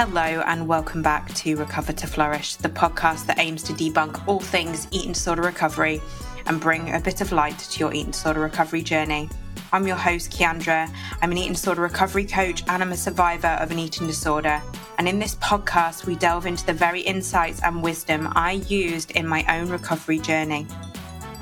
Hello, and welcome back to Recover to Flourish, the podcast that aims to debunk all things eating disorder recovery and bring a bit of light to your eating disorder recovery journey. I'm your host, Ciandra. I'm an eating disorder recovery coach and I'm a survivor of an eating disorder. And in this podcast, we delve into the very insights and wisdom I used in my own recovery journey.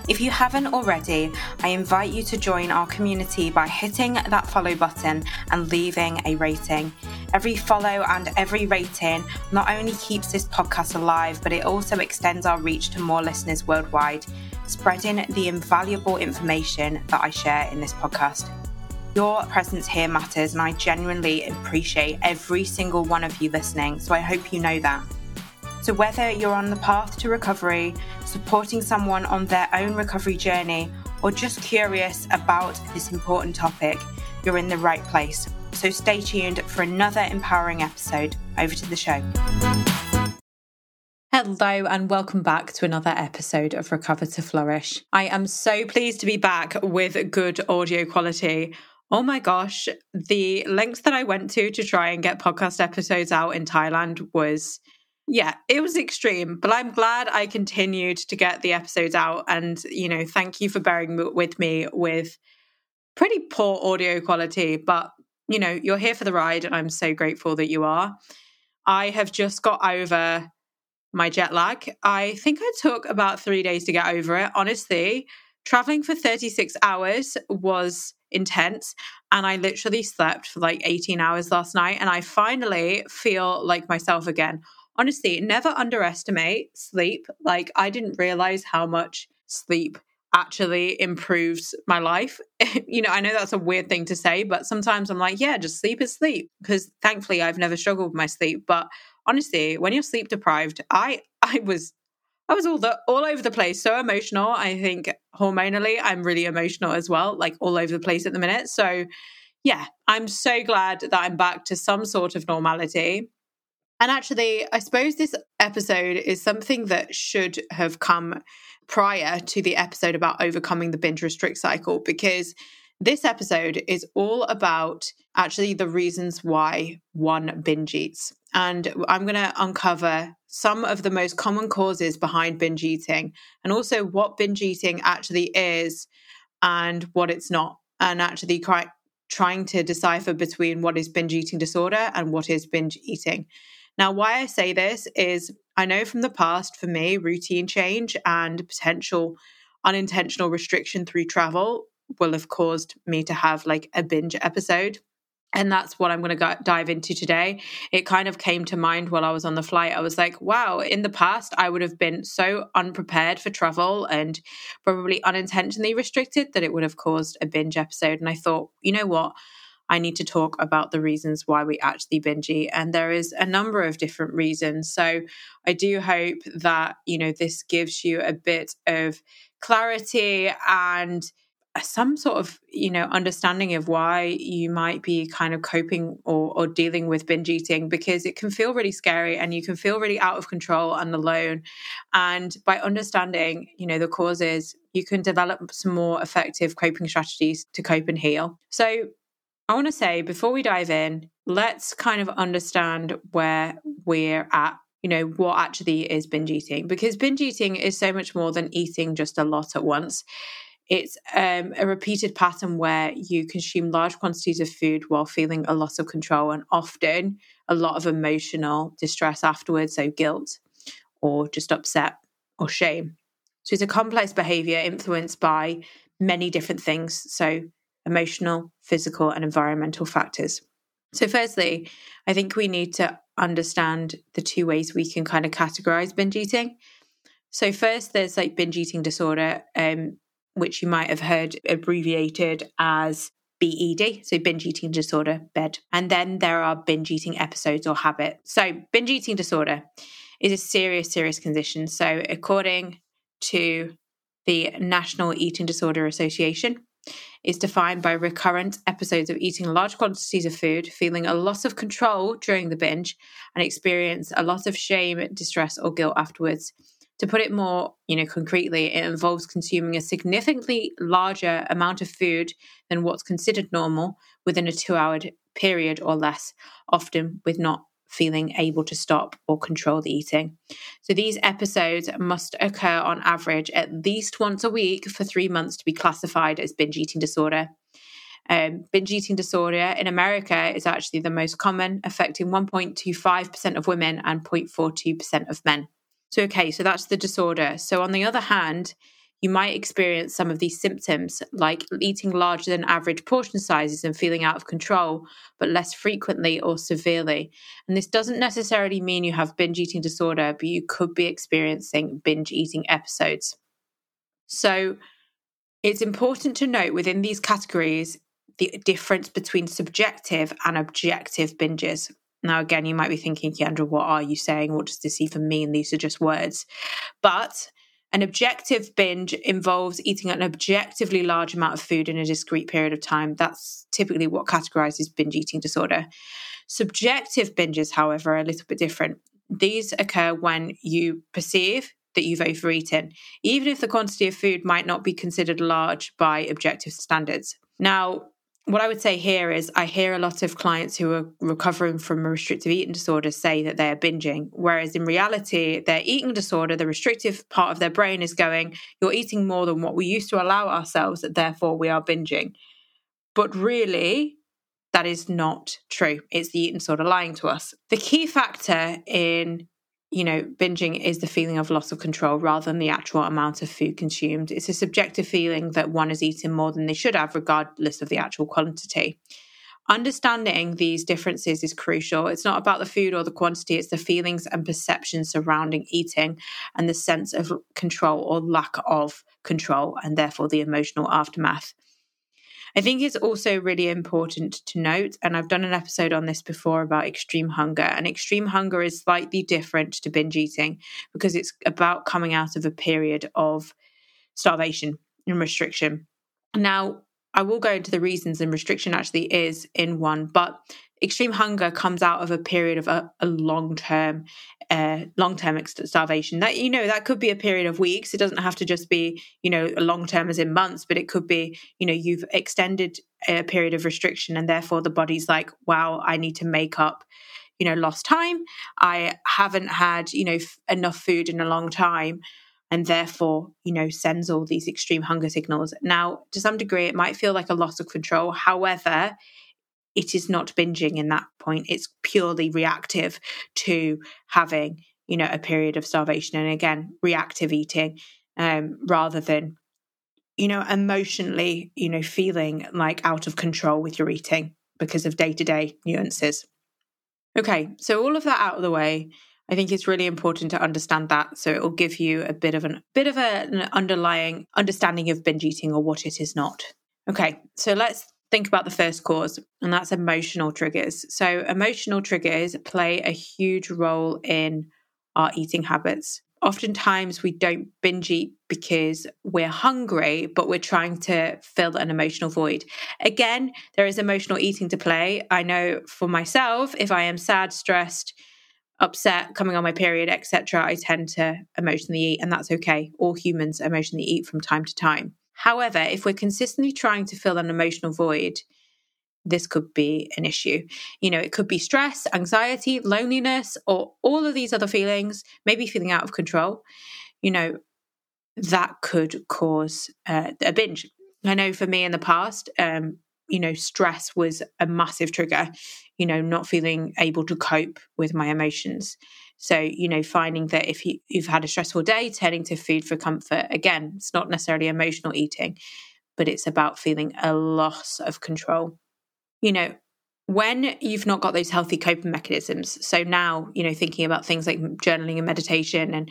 If you haven't already, I invite you to join our community by hitting that follow button and leaving a rating. Every follow and every rating not only keeps this podcast alive, but it also extends our reach to more listeners worldwide, spreading the invaluable information that I share in this podcast. Your presence here matters, and I genuinely appreciate every single one of you listening, so I hope you know that. So, whether you're on the path to recovery, supporting someone on their own recovery journey, or just curious about this important topic, you're in the right place. So, stay tuned for another empowering episode. Over to the show. Hello, and welcome back to another episode of Recover to Flourish. I am so pleased to be back with good audio quality. Oh my gosh, the lengths that I went to to try and get podcast episodes out in Thailand was yeah, it was extreme, but I'm glad I continued to get the episodes out. And, you know, thank you for bearing with me with pretty poor audio quality. But, you know, you're here for the ride, and I'm so grateful that you are. I have just got over my jet lag. I think I took about three days to get over it. Honestly, traveling for 36 hours was intense and I literally slept for like 18 hours last night and I finally feel like myself again honestly, never underestimate sleep. Like, I didn't realize how much sleep actually improves my life. you know, I know that's a weird thing to say, but sometimes I'm like, yeah, just sleep is sleep because thankfully I've never struggled with my sleep, but honestly, when you're sleep deprived, I I was I was all the all over the place, so emotional. I think hormonally I'm really emotional as well, like all over the place at the minute. So yeah, I'm so glad that I'm back to some sort of normality. And actually, I suppose this episode is something that should have come prior to the episode about overcoming the binge restrict cycle because this episode is all about actually the reasons why one binge eats. And I'm going to uncover some of the most common causes behind binge eating and also what binge eating actually is and what it's not. And actually, trying to decipher between what is binge eating disorder and what is binge eating. Now, why I say this is I know from the past for me, routine change and potential unintentional restriction through travel will have caused me to have like a binge episode. And that's what I'm going to dive into today. It kind of came to mind while I was on the flight. I was like, wow, in the past, I would have been so unprepared for travel and probably unintentionally restricted that it would have caused a binge episode. And I thought, you know what? I need to talk about the reasons why we actually binge eat. And there is a number of different reasons. So I do hope that, you know, this gives you a bit of clarity and some sort of you know understanding of why you might be kind of coping or, or dealing with binge eating because it can feel really scary and you can feel really out of control and alone and by understanding you know the causes you can develop some more effective coping strategies to cope and heal so I want to say before we dive in, let's kind of understand where we're at, you know, what actually is binge eating, because binge eating is so much more than eating just a lot at once. It's um, a repeated pattern where you consume large quantities of food while feeling a loss of control and often a lot of emotional distress afterwards, so guilt or just upset or shame. So it's a complex behavior influenced by many different things. So emotional, physical, and environmental factors. So, firstly, I think we need to understand the two ways we can kind of categorize binge eating. So, first, there's like binge eating disorder, um, which you might have heard abbreviated as BED, so binge eating disorder, BED. And then there are binge eating episodes or habit. So, binge eating disorder is a serious, serious condition. So, according to the National Eating Disorder Association, is defined by recurrent episodes of eating large quantities of food, feeling a loss of control during the binge, and experience a lot of shame, distress, or guilt afterwards. To put it more, you know, concretely, it involves consuming a significantly larger amount of food than what's considered normal within a two-hour period or less, often with not feeling able to stop or control the eating. So these episodes must occur on average at least once a week for three months to be classified as binge eating disorder. Um, binge eating disorder in America is actually the most common, affecting 1.25% of women and 0.42% of men. So, okay, so that's the disorder. So, on the other hand, you might experience some of these symptoms, like eating larger than average portion sizes and feeling out of control, but less frequently or severely. And this doesn't necessarily mean you have binge eating disorder, but you could be experiencing binge eating episodes. So it's important to note within these categories the difference between subjective and objective binges. Now, again, you might be thinking, Ciandra, what are you saying? What does this even mean? These are just words. But an objective binge involves eating an objectively large amount of food in a discrete period of time. That's typically what categorizes binge eating disorder. Subjective binges, however, are a little bit different. These occur when you perceive that you've overeaten, even if the quantity of food might not be considered large by objective standards. Now, what I would say here is I hear a lot of clients who are recovering from a restrictive eating disorder say that they're binging, whereas in reality, their eating disorder, the restrictive part of their brain is going, You're eating more than what we used to allow ourselves, therefore we are binging. But really, that is not true. It's the eating disorder lying to us. The key factor in you know, binging is the feeling of loss of control rather than the actual amount of food consumed. It's a subjective feeling that one is eating more than they should have, regardless of the actual quantity. Understanding these differences is crucial. It's not about the food or the quantity, it's the feelings and perceptions surrounding eating and the sense of control or lack of control, and therefore the emotional aftermath. I think it's also really important to note, and I've done an episode on this before about extreme hunger, and extreme hunger is slightly different to binge eating because it's about coming out of a period of starvation and restriction. Now, I will go into the reasons, and restriction actually is in one, but extreme hunger comes out of a period of a, a long term uh, long term starvation. That you know that could be a period of weeks. It doesn't have to just be you know a long term as in months but it could be you know you've extended a period of restriction and therefore the body's like wow i need to make up you know lost time. I haven't had you know f- enough food in a long time and therefore you know sends all these extreme hunger signals. Now to some degree it might feel like a loss of control. However it is not binging in that point. It's purely reactive to having, you know, a period of starvation and again, reactive eating um, rather than, you know, emotionally, you know, feeling like out of control with your eating because of day to day nuances. Okay, so all of that out of the way, I think it's really important to understand that. So it will give you a bit of an bit of an underlying understanding of binge eating or what it is not. Okay, so let's think about the first cause, and that's emotional triggers. So, emotional triggers play a huge role in our eating habits. Oftentimes, we don't binge eat because we're hungry, but we're trying to fill an emotional void. Again, there is emotional eating to play. I know for myself, if I am sad, stressed, upset, coming on my period, etc., I tend to emotionally eat, and that's okay. All humans emotionally eat from time to time. However, if we're consistently trying to fill an emotional void, this could be an issue. You know, it could be stress, anxiety, loneliness, or all of these other feelings, maybe feeling out of control. You know, that could cause uh, a binge. I know for me in the past, um, you know, stress was a massive trigger, you know, not feeling able to cope with my emotions. So, you know, finding that if you, you've had a stressful day, turning to food for comfort, again, it's not necessarily emotional eating, but it's about feeling a loss of control. You know, when you've not got those healthy coping mechanisms, so now, you know, thinking about things like journaling and meditation and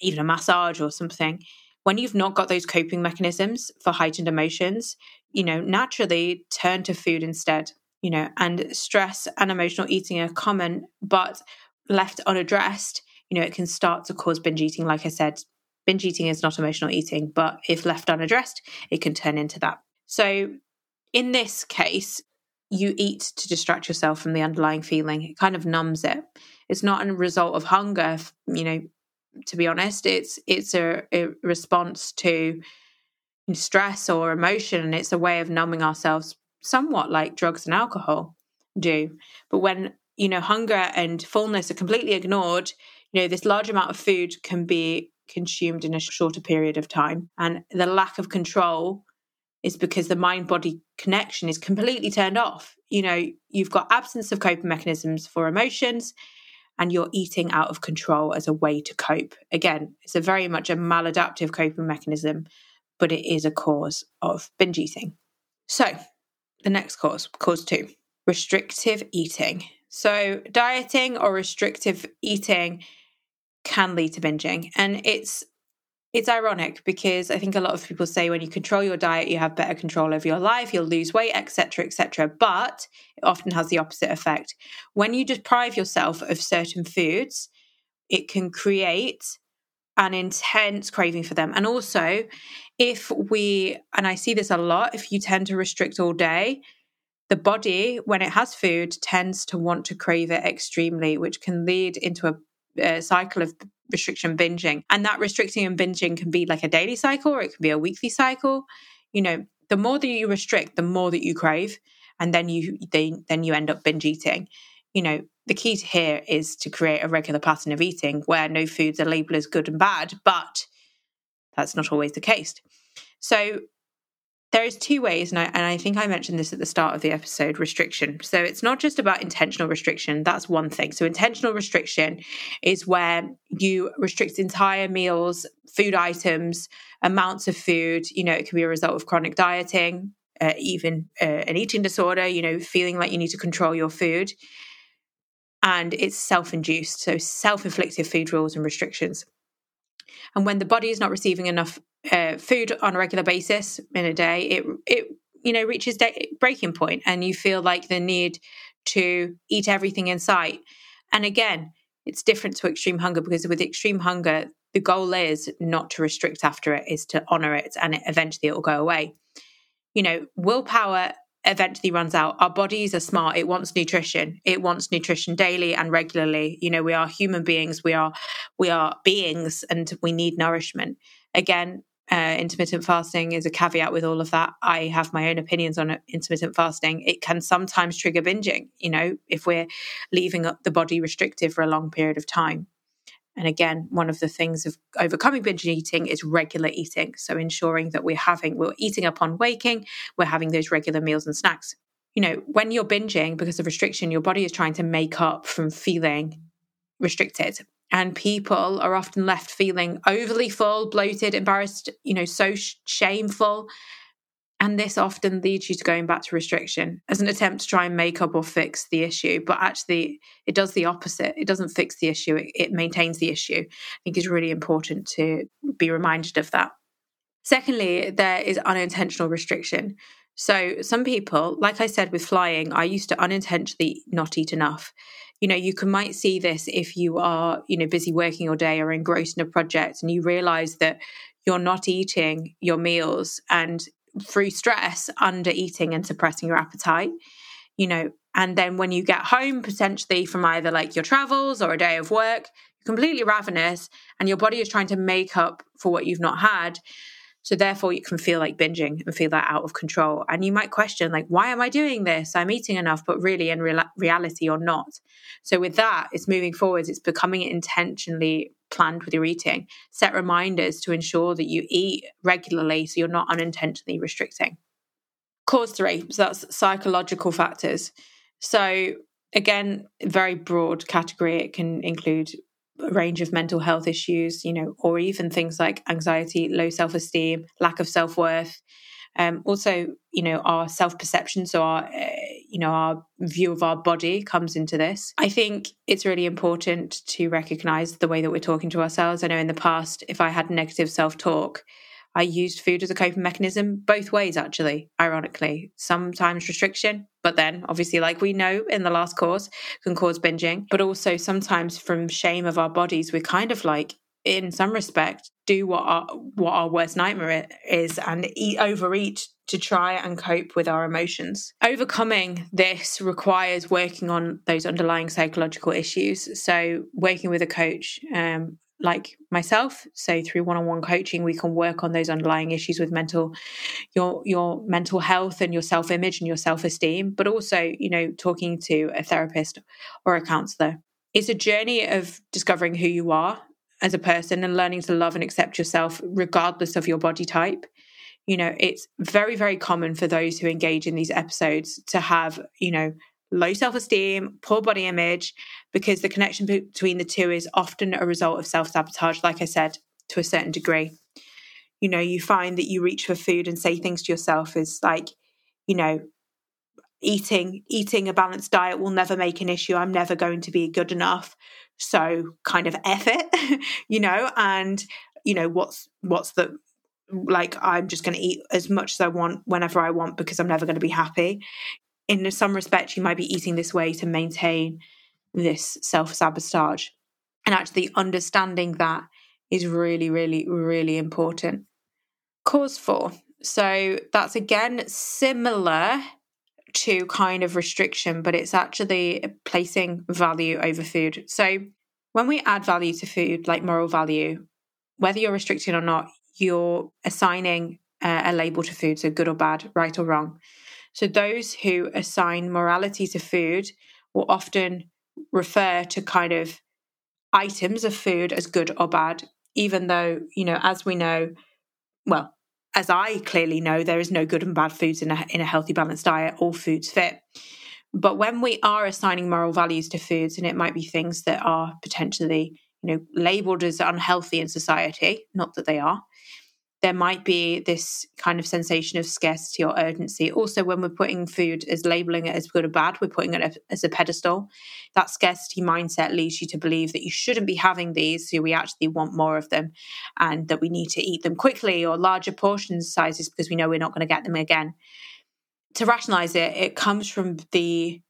even a massage or something, when you've not got those coping mechanisms for heightened emotions, you know, naturally turn to food instead, you know, and stress and emotional eating are common, but left unaddressed, you know, it can start to cause binge eating. Like I said, binge eating is not emotional eating, but if left unaddressed, it can turn into that. So in this case, you eat to distract yourself from the underlying feeling. It kind of numbs it. It's not a result of hunger, you know, to be honest. It's it's a, a response to stress or emotion, and it's a way of numbing ourselves somewhat like drugs and alcohol do. But when you know, hunger and fullness are completely ignored, you know, this large amount of food can be consumed in a shorter period of time. And the lack of control is because the mind body connection is completely turned off. You know, you've got absence of coping mechanisms for emotions and you're eating out of control as a way to cope. Again, it's a very much a maladaptive coping mechanism, but it is a cause of binge eating. So, the next cause, cause two, restrictive eating. So, dieting or restrictive eating can lead to binging, and it's it's ironic because I think a lot of people say when you control your diet, you have better control over your life, you'll lose weight, etc., etc. But it often has the opposite effect. When you deprive yourself of certain foods, it can create an intense craving for them. And also, if we, and I see this a lot, if you tend to restrict all day, the body, when it has food, tends to want to crave it extremely, which can lead into a, cycle of restriction binging. And that restricting and binging can be like a daily cycle or it can be a weekly cycle. You know, the more that you restrict, the more that you crave. And then you they, then you end up binge eating. You know, the key here is to create a regular pattern of eating where no foods are labeled as good and bad, but that's not always the case. So there is two ways and I, and I think i mentioned this at the start of the episode restriction. So it's not just about intentional restriction that's one thing. So intentional restriction is where you restrict entire meals food items amounts of food. You know it can be a result of chronic dieting uh, even uh, an eating disorder you know feeling like you need to control your food. And it's self-induced so self-inflicted food rules and restrictions and when the body is not receiving enough uh, food on a regular basis in a day, it it you know reaches day, breaking point, and you feel like the need to eat everything in sight. And again, it's different to extreme hunger because with extreme hunger, the goal is not to restrict after it, is to honor it, and it, eventually it will go away. You know, willpower eventually runs out. Our bodies are smart. It wants nutrition. It wants nutrition daily and regularly. You know, we are human beings. We are we are beings, and we need nourishment. Again, uh, intermittent fasting is a caveat with all of that. I have my own opinions on intermittent fasting. It can sometimes trigger binging. You know, if we're leaving the body restrictive for a long period of time. And again, one of the things of overcoming binge eating is regular eating. So ensuring that we're having, we're eating upon waking, we're having those regular meals and snacks. You know, when you're binging because of restriction, your body is trying to make up from feeling restricted. And people are often left feeling overly full, bloated, embarrassed, you know, so sh- shameful. And this often leads you to going back to restriction as an attempt to try and make up or fix the issue. But actually, it does the opposite. It doesn't fix the issue, it, it maintains the issue. I think it's really important to be reminded of that. Secondly, there is unintentional restriction. So, some people, like I said with flying, I used to unintentionally not eat enough. You know, you can might see this if you are, you know, busy working all day or engrossed in a project and you realize that you're not eating your meals and through stress under eating and suppressing your appetite you know and then when you get home potentially from either like your travels or a day of work you're completely ravenous and your body is trying to make up for what you've not had so therefore you can feel like binging and feel that out of control and you might question like why am i doing this i'm eating enough but really in reality or not so with that it's moving forwards it's becoming intentionally planned with your eating. Set reminders to ensure that you eat regularly so you're not unintentionally restricting. Cause three, so that's psychological factors. So, again, very broad category. It can include range of mental health issues, you know, or even things like anxiety, low self esteem, lack of self worth. Um, also, you know, our self perception, so our, uh, you know, our view of our body comes into this. I think it's really important to recognize the way that we're talking to ourselves. I know in the past, if I had negative self talk, I used food as a coping mechanism both ways, actually, ironically. Sometimes restriction, but then obviously, like we know in the last course, can cause binging. But also sometimes from shame of our bodies, we're kind of like, in some respect, do what our what our worst nightmare is and eat overeat to try and cope with our emotions. Overcoming this requires working on those underlying psychological issues. So, working with a coach, um, like myself so through one-on-one coaching we can work on those underlying issues with mental your your mental health and your self-image and your self-esteem but also you know talking to a therapist or a counselor. It's a journey of discovering who you are as a person and learning to love and accept yourself regardless of your body type. You know it's very very common for those who engage in these episodes to have you know low self esteem, poor body image, because the connection between the two is often a result of self sabotage, like I said, to a certain degree. You know, you find that you reach for food and say things to yourself is like, you know, eating eating a balanced diet will never make an issue. I'm never going to be good enough. So kind of it, you know, and you know, what's what's the like I'm just going to eat as much as I want whenever I want because I'm never going to be happy in some respect, you might be eating this way to maintain this self sabotage. And actually, understanding that is really, really, really important. Cause four. So that's again similar to kind of restriction, but it's actually placing value over food. So when we add value to food, like moral value, whether you're restricting or not, you're assigning uh, a label to food, so good or bad, right or wrong. So those who assign morality to food will often refer to kind of items of food as good or bad, even though, you know, as we know, well, as I clearly know, there is no good and bad foods in a, in a healthy, balanced diet. All foods fit. But when we are assigning moral values to foods, and it might be things that are potentially, you know, labeled as unhealthy in society, not that they are, there might be this kind of sensation of scarcity or urgency. Also, when we're putting food as labeling it as good or bad, we're putting it as a pedestal. That scarcity mindset leads you to believe that you shouldn't be having these, so we actually want more of them, and that we need to eat them quickly or larger portion sizes because we know we're not going to get them again. To rationalize it, it comes from the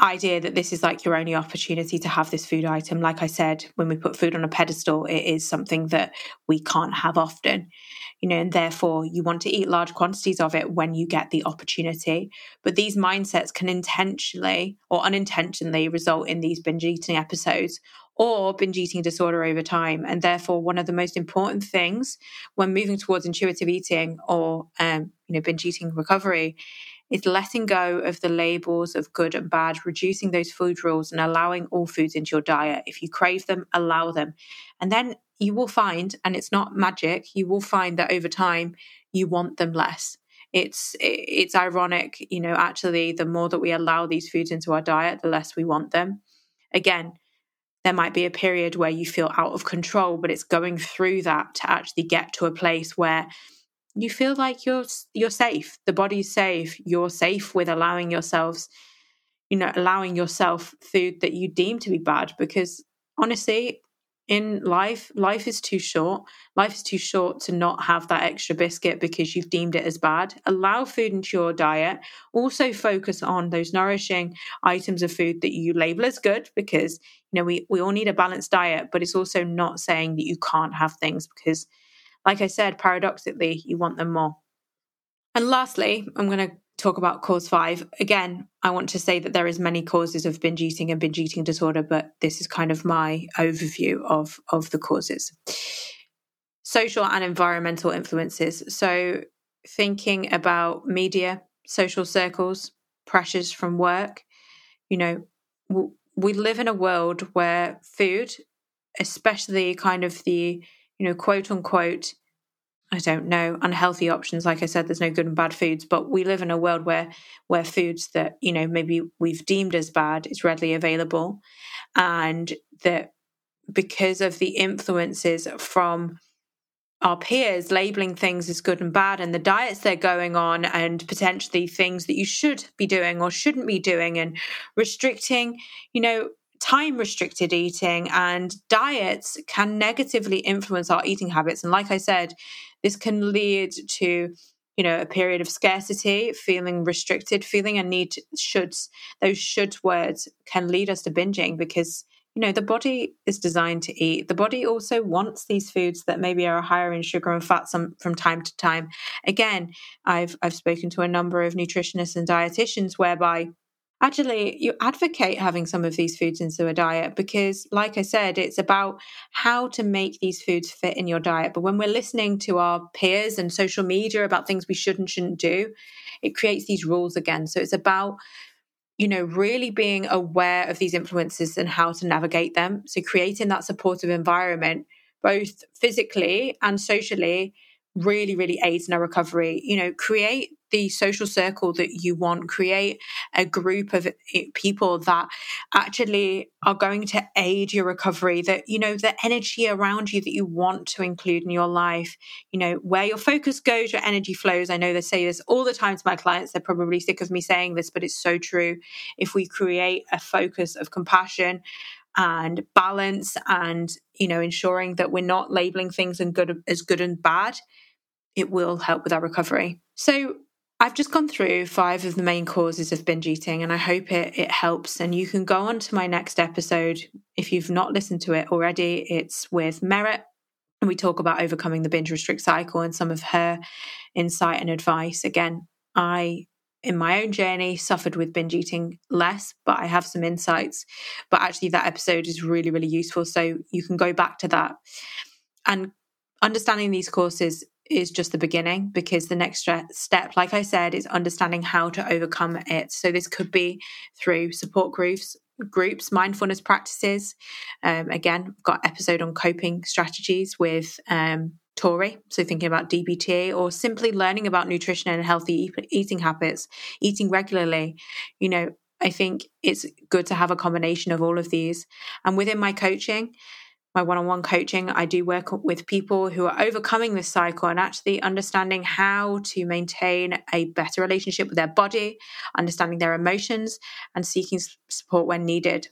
idea that this is like your only opportunity to have this food item. Like I said, when we put food on a pedestal, it is something that we can't have often, you know, and therefore you want to eat large quantities of it when you get the opportunity. But these mindsets can intentionally or unintentionally result in these binge eating episodes or binge eating disorder over time. And therefore, one of the most important things when moving towards intuitive eating or, um, you know, binge eating recovery is letting go of the labels of good and bad, reducing those food rules and allowing all foods into your diet. If you crave them, allow them. And then you will find, and it's not magic, you will find that over time you want them less. It's it's ironic, you know, actually the more that we allow these foods into our diet, the less we want them. Again, there might be a period where you feel out of control, but it's going through that to actually get to a place where you feel like you're you're safe. The body's safe. You're safe with allowing yourselves you know allowing yourself food that you deem to be bad because honestly in life life is too short. Life is too short to not have that extra biscuit because you've deemed it as bad. Allow food into your diet. Also focus on those nourishing items of food that you label as good because you know we, we all need a balanced diet but it's also not saying that you can't have things because like I said, paradoxically, you want them more. And lastly, I'm going to talk about cause five. Again, I want to say that there is many causes of binge eating and binge eating disorder, but this is kind of my overview of, of the causes. Social and environmental influences. So thinking about media, social circles, pressures from work, you know, we live in a world where food, especially kind of the you know, quote unquote, I don't know, unhealthy options. Like I said, there's no good and bad foods, but we live in a world where where foods that, you know, maybe we've deemed as bad is readily available. And that because of the influences from our peers labeling things as good and bad and the diets they're going on and potentially things that you should be doing or shouldn't be doing and restricting you know time restricted eating and diets can negatively influence our eating habits. And like I said, this can lead to you know a period of scarcity feeling restricted feeling a need shoulds those should words can lead us to binging because you know the body is designed to eat the body also wants these foods that maybe are higher in sugar and fat some from time to time again i've i've spoken to a number of nutritionists and dietitians whereby actually you advocate having some of these foods into a diet because like i said it's about how to make these foods fit in your diet. But when we're listening to our peers and social media about things we should and shouldn't do it creates these rules again. So it's about you know really being aware of these influences and how to navigate them. So creating that supportive environment both physically and socially really really aids in our recovery. You know create the social circle that you want create a group of eh, people that actually are going to aid your recovery that you know the energy around you that you want to include in your life you know where your focus goes your energy flows. I know they say this all the time to my clients they're probably sick of me saying this but it's so true. If we create a focus of compassion and balance and you know ensuring that we're not labeling things and good as good and bad it will help with our recovery. So I've just gone through five of the main causes of binge eating, and I hope it, it helps. And you can go on to my next episode if you've not listened to it already. It's with Merrit, and we talk about overcoming the binge restrict cycle and some of her insight and advice. Again, I, in my own journey, suffered with binge eating less, but I have some insights. But actually, that episode is really, really useful. So you can go back to that. And understanding these courses is just the beginning because the next step, like I said, is understanding how to overcome it. So this could be through support groups, groups, mindfulness practices. Um, again, I've got episode on coping strategies with um, Tori. So thinking about DBT or simply learning about nutrition and healthy eating habits, eating regularly. You know, I think it's good to have a combination of all of these. And within my coaching, my one on one coaching, I do work with people who are overcoming this cycle and actually understanding how to maintain a better relationship with their body, understanding their emotions, and seeking support when needed.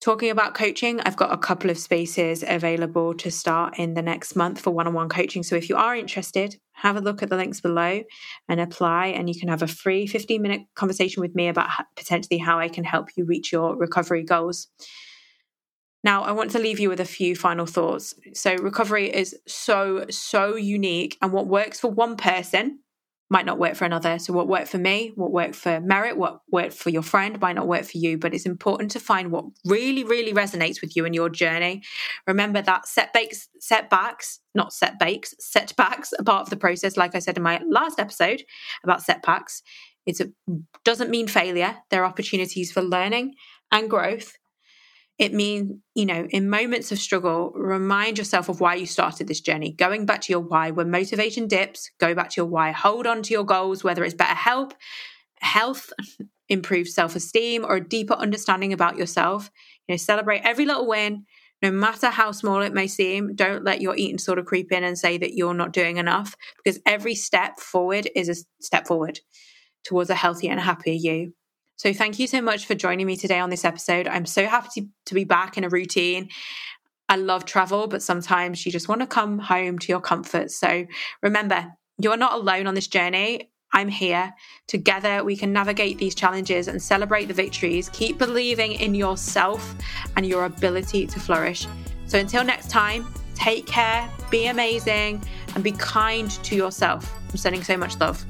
Talking about coaching, I've got a couple of spaces available to start in the next month for one on one coaching. So if you are interested, have a look at the links below and apply, and you can have a free 15 minute conversation with me about potentially how I can help you reach your recovery goals. Now, I want to leave you with a few final thoughts. So, recovery is so, so unique, and what works for one person might not work for another. So, what worked for me, what worked for Merrit, what worked for your friend might not work for you, but it's important to find what really, really resonates with you in your journey. Remember that setbacks, setbacks, not setbacks, setbacks are part of the process. Like I said in my last episode about setbacks, it doesn't mean failure. They're opportunities for learning and growth it means, you know, in moments of struggle, remind yourself of why you started this journey. Going back to your why. When motivation dips, go back to your why. Hold on to your goals, whether it's better help, health, improved self-esteem, or a deeper understanding about yourself. You know, celebrate every little win, no matter how small it may seem. Don't let your eating sort of creep in and say that you're not doing enough, because every step forward is a step forward towards a healthier and happier you. So thank you so much for joining me today on this episode. I'm so happy to, be back in a routine. I love travel, but sometimes you just want to come home to your comfort. So remember, you're not alone on this journey. I'm here. Together, we can navigate these challenges and celebrate the victories. Keep believing in yourself and your ability to flourish. So until next time, take care, be amazing, and be kind to yourself. I'm sending so much love.